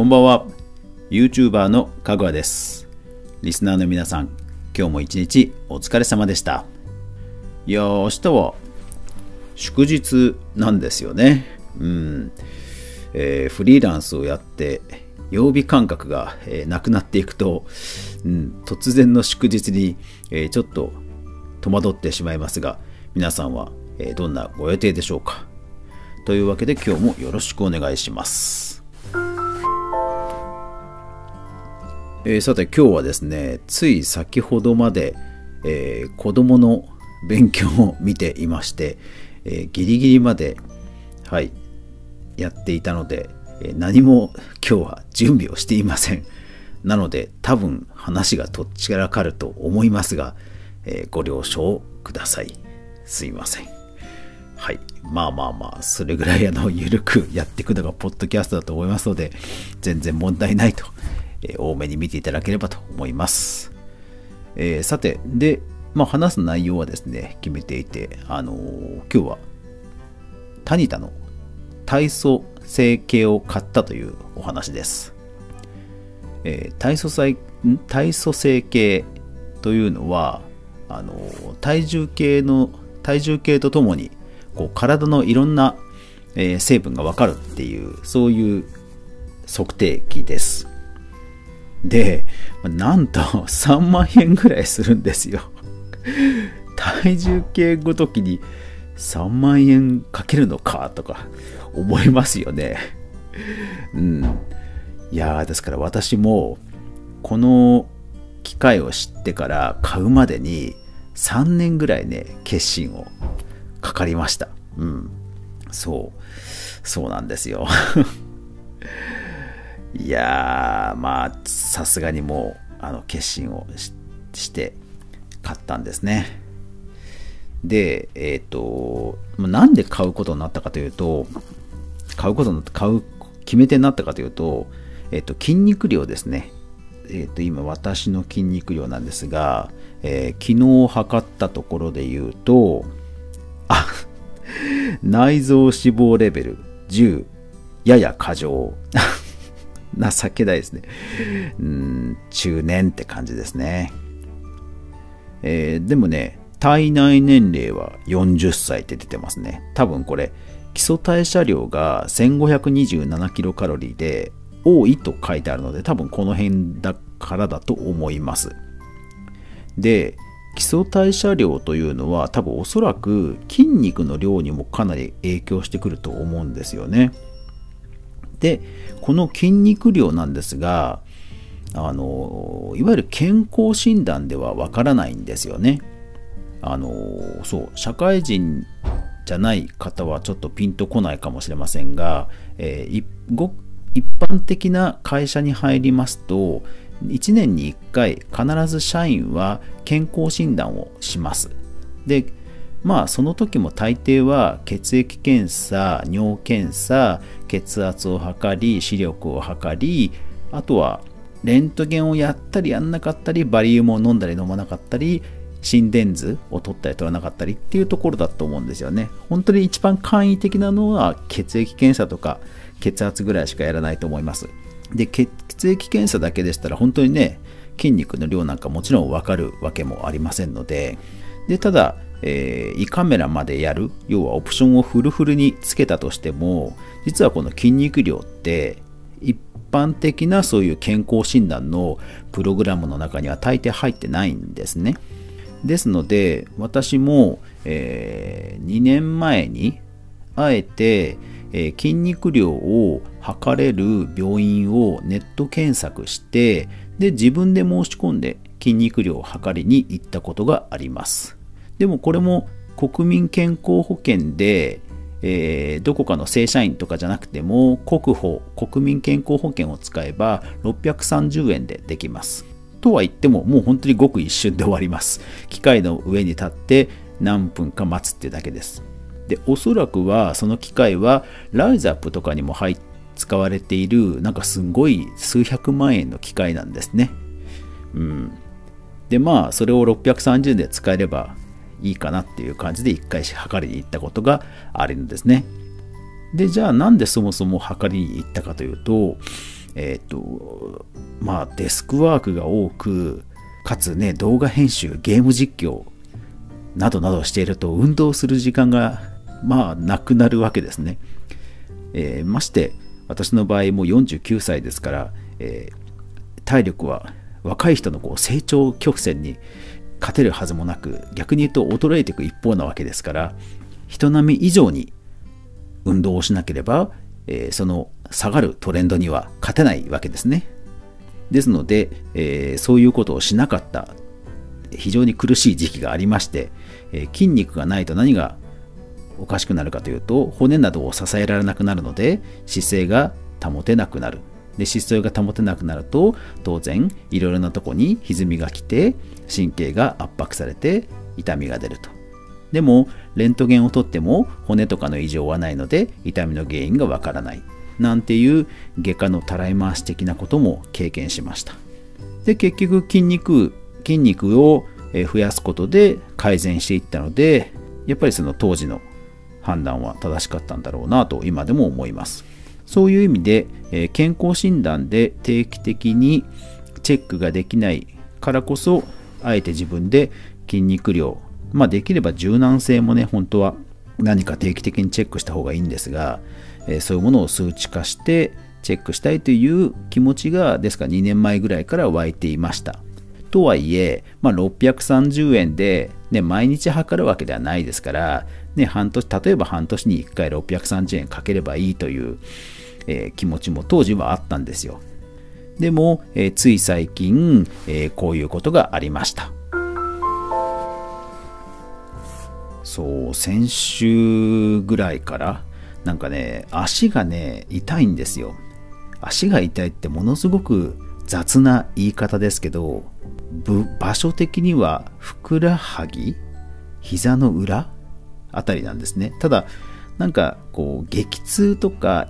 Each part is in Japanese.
こんばんは。YouTuber のかぐわです。リスナーの皆さん今日も一日お疲れ様でした。いやー明日は祝日なんですよね。うん。えー、フリーランスをやって曜日感覚が、えー、なくなっていくと、うん、突然の祝日に、えー、ちょっと戸惑ってしまいますが皆さんは、えどんなご予定でしょうか。というわけで今日もよろしくお願いします、えー、さて今日はですねつい先ほどまで、えー、子供の勉強を見ていまして、えー、ギリギリまではいやっていたので、え何も今日は準備をしていません。なので多分話がとっちからかると思いますが、えご了承ください。すいません。はい。まあまあまあ、それぐらいあの、ゆるくやっていくのがポッドキャストだと思いますので、全然問題ないと、え多めに見ていただければと思います。えー、さて、で、まあ話す内容はですね、決めていて、あのー、今日は、タニタの体組成計を買ったというお話です。えー、体組体組成計というのはあの体重計の体重計とともにこう体のいろんな、えー、成分が分かるっていうそういう測定器です。で、なんと3万円ぐらいするんですよ。体重計ごときに3万円かけるのかとか思いますよね。うん。いやーですから私もこの機械を知ってから買うまでに3年ぐらいね、決心をかかりました。うん。そう。そうなんですよ。いやー、まあ、さすがにもう、あの、決心をして買ったんですね。で、えっ、ー、と、なんで買うことになったかというと、買うことの、買う決め手になったかというと、えっ、ー、と、筋肉量ですね。えっ、ー、と、今、私の筋肉量なんですが、え昨日測ったところで言うと、あ、内臓脂肪レベル10、やや過剰。情けないですね。うん、中年って感じですね。えー、でもね、体内年齢は40歳って出てますね。多分これ、基礎代謝量が1527キロカロリーで多いと書いてあるので、多分この辺だからだと思います。で、基礎代謝量というのは多分おそらく筋肉の量にもかなり影響してくると思うんですよね。で、この筋肉量なんですが、あの、いわゆる健康診断ではわからないんですよね。あのそう社会人じゃない方はちょっとピンとこないかもしれませんが、えー、一般的な会社に入りますと1年に1回必ず社員は健康診断をしますでまあその時も大抵は血液検査尿検査血圧を測り視力を測りあとはレントゲンをやったりやんなかったりバリウムを飲んだり飲まなかったり心電図を取ったり取らなかったりっていうところだと思うんですよね。本当に一番簡易的なのは血液検査とか血圧ぐらいしかやらないと思います。で、血液検査だけでしたら本当にね、筋肉の量なんかもちろんわかるわけもありませんので、で、ただ、えー、胃カメラまでやる、要はオプションをフルフルにつけたとしても、実はこの筋肉量って一般的なそういう健康診断のプログラムの中には大抵入ってないんですね。ですので私も、えー、2年前にあえて、えー、筋肉量を測れる病院をネット検索してで自分で申し込んで筋肉量を測りに行ったことがありますでもこれも国民健康保険で、えー、どこかの正社員とかじゃなくても国保国民健康保険を使えば630円でできますとは言っても、もう本当にごく一瞬で終わります。機械の上に立って何分か待つっていうだけです。で、おそらくはその機械はライズアップとかにも入使われている、なんかすごい数百万円の機械なんですね。うん。で、まあ、それを630円で使えればいいかなっていう感じで一回測りに行ったことがあるんですね。で、じゃあなんでそもそも測りに行ったかというと、えっ、と、まあデスクワークが多く、かつね、動画編集、ゲーム実況などなどしていると運動する時間がまあなくなるわけですね。えー、まして私の場合もう49歳ですから、えー、体力は若い人のこう成長曲線に勝てるはずもなく逆に言うと衰えていく一方なわけですから人並み以上に運動をしなければ、えー、その下がるトレンドには勝てないわけですね。ですので、えー、そういうことをしなかった非常に苦しい時期がありまして、えー、筋肉がないと何がおかしくなるかというと骨などを支えられなくなるので姿勢が保てなくなるで姿勢が保てなくなると当然いろいろなとこに歪みが来て神経が圧迫されて痛みが出ると。でもレントゲンをとっても骨とかの異常はないので痛みの原因がわからない。なんていう外科のたらい回し的なことも経験しました。で結局筋肉筋肉を増やすことで改善していったのでやっぱりその当時の判断は正しかったんだろうなと今でも思います。そういう意味で、え健康診断で定期的にチェックができないからこそあえて自分で筋肉量まあできれば柔軟性もね本当は何か定期的にチェックした方がいいんですが、えそういうものを数値化してチェックしたいという気持ちがですから2年前ぐらいから湧いていました。とはいえ、まあ、630円で、ね、毎日測るわけではないですから、ね、半年例えば半年に1回630円かければいいという、え、気持ちも当時はあったんですよ。でも、え、つい最近、え、こういうことがありました。そう先週ぐらいからなんかね足がね痛いんですよ。足が痛いってものすごく雑な言い方ですけど場所的にはふくらはぎ膝の裏あたりなんですね。ただなんかこう激痛とか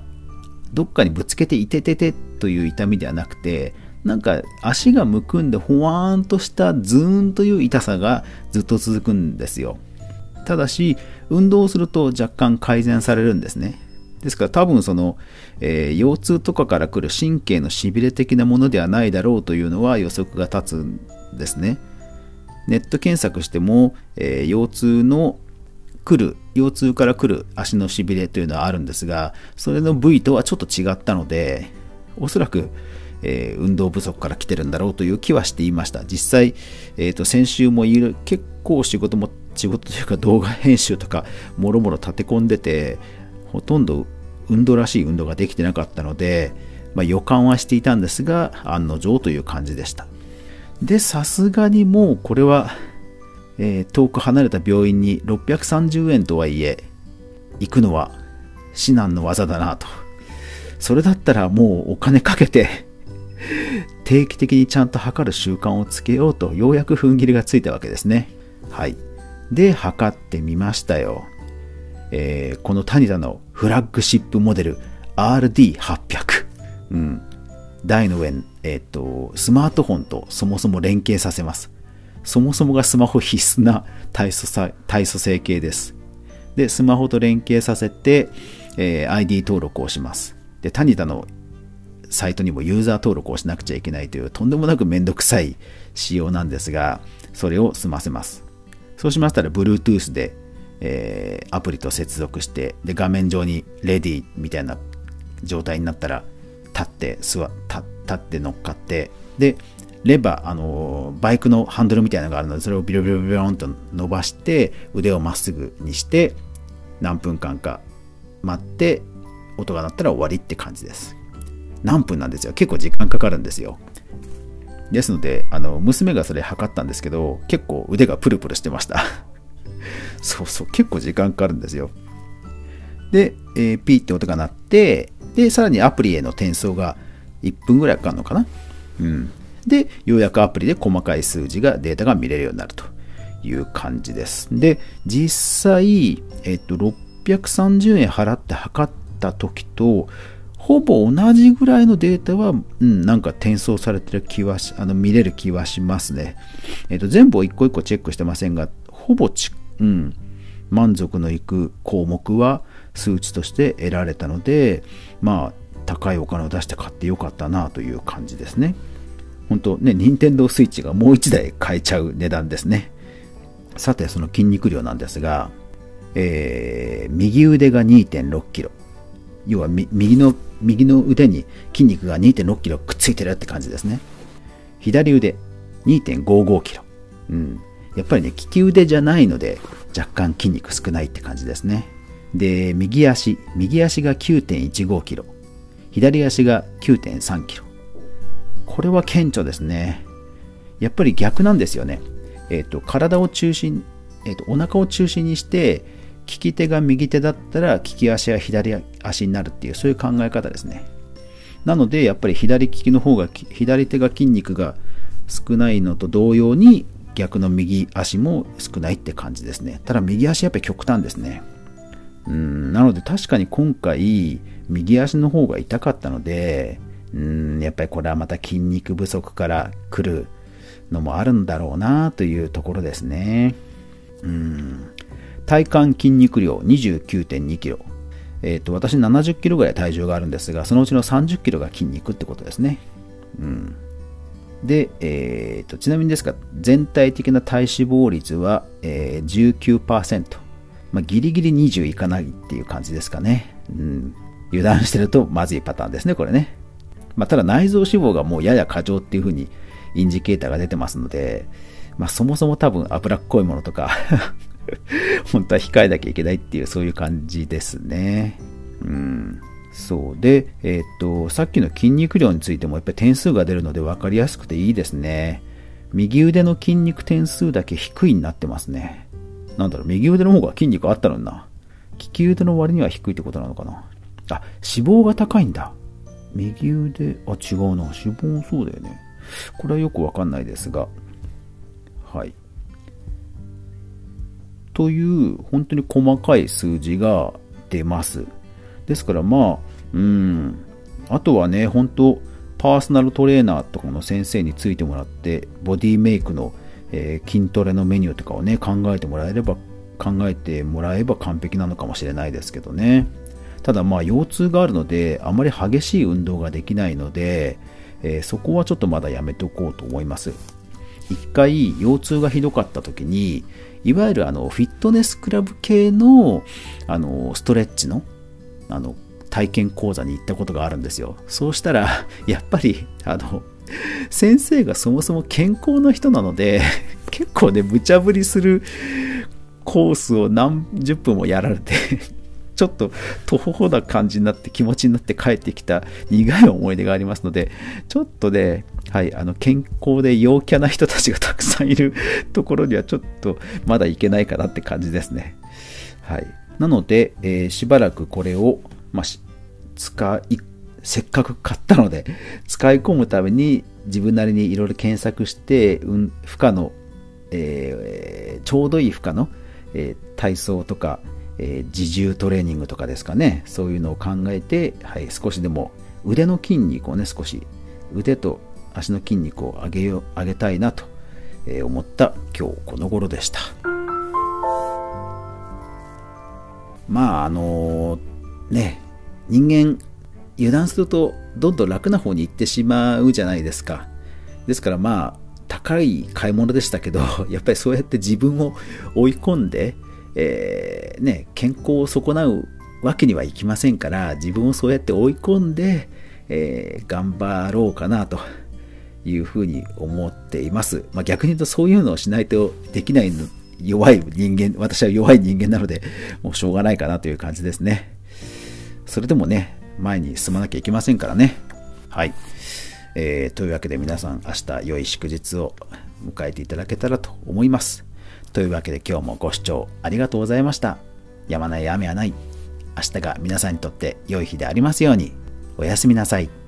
どっかにぶつけていてててという痛みではなくてなんか足がむくんでほわーんとしたズーンという痛さがずっと続くんですよただし運動をすると若干改善されるんですねですから多分その、えー、腰痛とかから来る神経のしびれ的なものではないだろうというのは予測が立つんですね。ネット検索しても、えー、腰痛の来る腰痛から来る足のしびれというのはあるんですがそれの部位とはちょっと違ったのでおそらく、えー、運動不足から来てるんだろうという気はしていました。実際、えーと、先週も結構仕事も仕事というか動画編集とかもろもろ立て込んでてほとんど運動らしい運動ができてなかったので、まあ、予感はしていたんですが案の定という感じでした。でさすがにもうこれは、えー、遠く離れた病院に630円とはいえ行くのは至難の技だなと。それだったらもうお金かけて定期的にちゃんと測る習慣をつけようとようやく踏ん切りがついたわけですね。はい。で測ってみましたよ。えー、このタニタのフラッグシップモデル RD800、うん、台の上、えーと、スマートフォンとそもそも連携させます。そもそもがスマホ必須な体組さ体組成形です。で、スマホと連携させて、えー、ID 登録をします。で、タニタのサイトにもユーザー登録をしなくちゃいけないというとんでもなくめんどくさい仕様なんですが、それを済ませます。そうしましたら、Bluetooth でえー、アプリと接続してで画面上にレディみたいな状態になったら立って座立って乗っかってでレバー、あのバイクのハンドルみたいなのがあるのでそれをビロビロビロンと伸ばして腕をまっすぐにして何分間か待って音が鳴ったら終わりって感じです何分なんですよ結構時間かかるんですよですのであの娘がそれ測ったんですけど結構腕がプルプルしてました そうそう、結構時間かかるんですよ。で、えー、ピーって音が鳴って、で、さらにアプリへの転送が1分ぐらいかかるのかな。うん。で、ようやくアプリで細かい数字が、データが見れるようになるという感じです。で、実際、えっと、630円払って測った時と、ほぼ同じぐらいのデータは、うん、なんか転送されてる気はし、あの、見れる気はしますね。えっと、全部を一個一個チェックしてませんが、ほぼちうん、満足のいく項目は数値として得られたのでまあ高いお金を出して買ってよかったなという感じですね。本当ね、任天堂スイッチがもう1台買えちゃう値段ですね。さて、その筋肉量なんですが、えー、右腕が2.6キロ。要は右の、右の腕に筋肉が2.6キロくっついてるって感じですね。左腕2.55キロ。うん。やっぱりね、利き腕じゃないので、若干筋肉少ないって感じですね。で、右足、右足が9.15キロ。左足が9.3キロ。これは顕著ですね。やっぱり逆なんですよね。えっ、ー、と、体を中心、えっ、ー、と、お腹を中心にして、利き手が右手だったら、利き足は左足になるっていう、そういう考え方ですね。なので、やっぱり左利きの方が、左手が筋肉が少ないのと同様に、逆の右足も少ないって感じですね。ただ、右足やっぱり極端ですね。うんなので確かに今回右足の方が痛かったのでうんやっぱりこれはまた筋肉不足から来るのもあるんだろうなというところですねうん体幹筋肉量29.2キロえっ、ー、と私70キロぐらい体重があるんですがそのうちの30キロが筋肉ってことですねうんで、えーと、ちなみにですが全体的な体脂肪率は、えー、19%まあ、ギリギリ20いかないっていう感じですかね。うん。油断してるとまずいパターンですね、これね。まあ、ただ内臓脂肪がもうやや過剰っていう風にインジケーターが出てますので、まあ、そもそも多分脂っこいものとか 本当は控えなきゃいけないっていうそういう感じですね。うん。そうで、えー、っと、さっきの筋肉量についてもやっぱり点数が出るので分かりやすくていいですね。右腕の筋肉点数だけ低いになってますね。なんだろう、右腕の方が筋肉あったのにな。利き腕の割には低いってことなのかな。あ、脂肪が高いんだ。右腕、あ、違うな。脂肪そうだよね。これはよくわかんないですが。はい。という、本当に細かい数字が出ます。ですからまあ、うん。あとはね、本当パーソナルトレーナーとかの先生についてもらって、ボディメイクのえー、筋トレのメニューとかをね、考えてもらえれば、考えてもらえば完璧なのかもしれないですけどね。ただまあ腰痛があるので、あまり激しい運動ができないので、えー、そこはちょっとまだやめておこうと思います。一回腰痛がひどかった時に、いわゆるあのフィットネスクラブ系のあのストレッチのあの体験講座に行ったことがあるんですよ。そうしたら、やっぱりあの先生がそもそも健康な人なので、結構ね、無茶ぶりするコースを何十分もやられてちょっと徒歩な感じになって気持ちになって帰ってきた苦い思い出がありますので、ちょっとね、はい、あの健康で陽キャな人たちがたくさんいるところにはちょっとまだいけないかなって感じですね。はい。なので、えー、しばらくこれを、まあ、使いせっかく買ったので、使い込むために自分なりにいろいろ検索して、うん、負荷の、えー、ちょうどいい負荷の、えー、体操とか、えー、自重トレーニングとかですかね、そういうのを考えて、はい、少しでも腕の筋肉をね、少し腕と足の筋肉を上げよ上げたいなと思った今日この頃でした。まああのね人間油断するとどんどん楽な方に行ってしまうじゃないですか。ですからまあ、高い買い物でしたけど、やっぱりそうやって自分を追い込んで、えー、ね、健康を損なうわけにはいきませんから、自分をそうやって追い込んで、えー、頑張ろうかなというふうに思っています。まあ、逆に言うとそういうのをしないとできない弱い人間、私は弱い人間なので、もうしょうがないかなという感じですね。それでもね、前に進まなきゃいけませんからね。はい。えー、というわけで皆さん明日良い祝日を迎えていただけたらと思います。というわけで今日もご視聴ありがとうございました。やまない雨はない。明日が皆さんにとって良い日でありますように。おやすみなさい。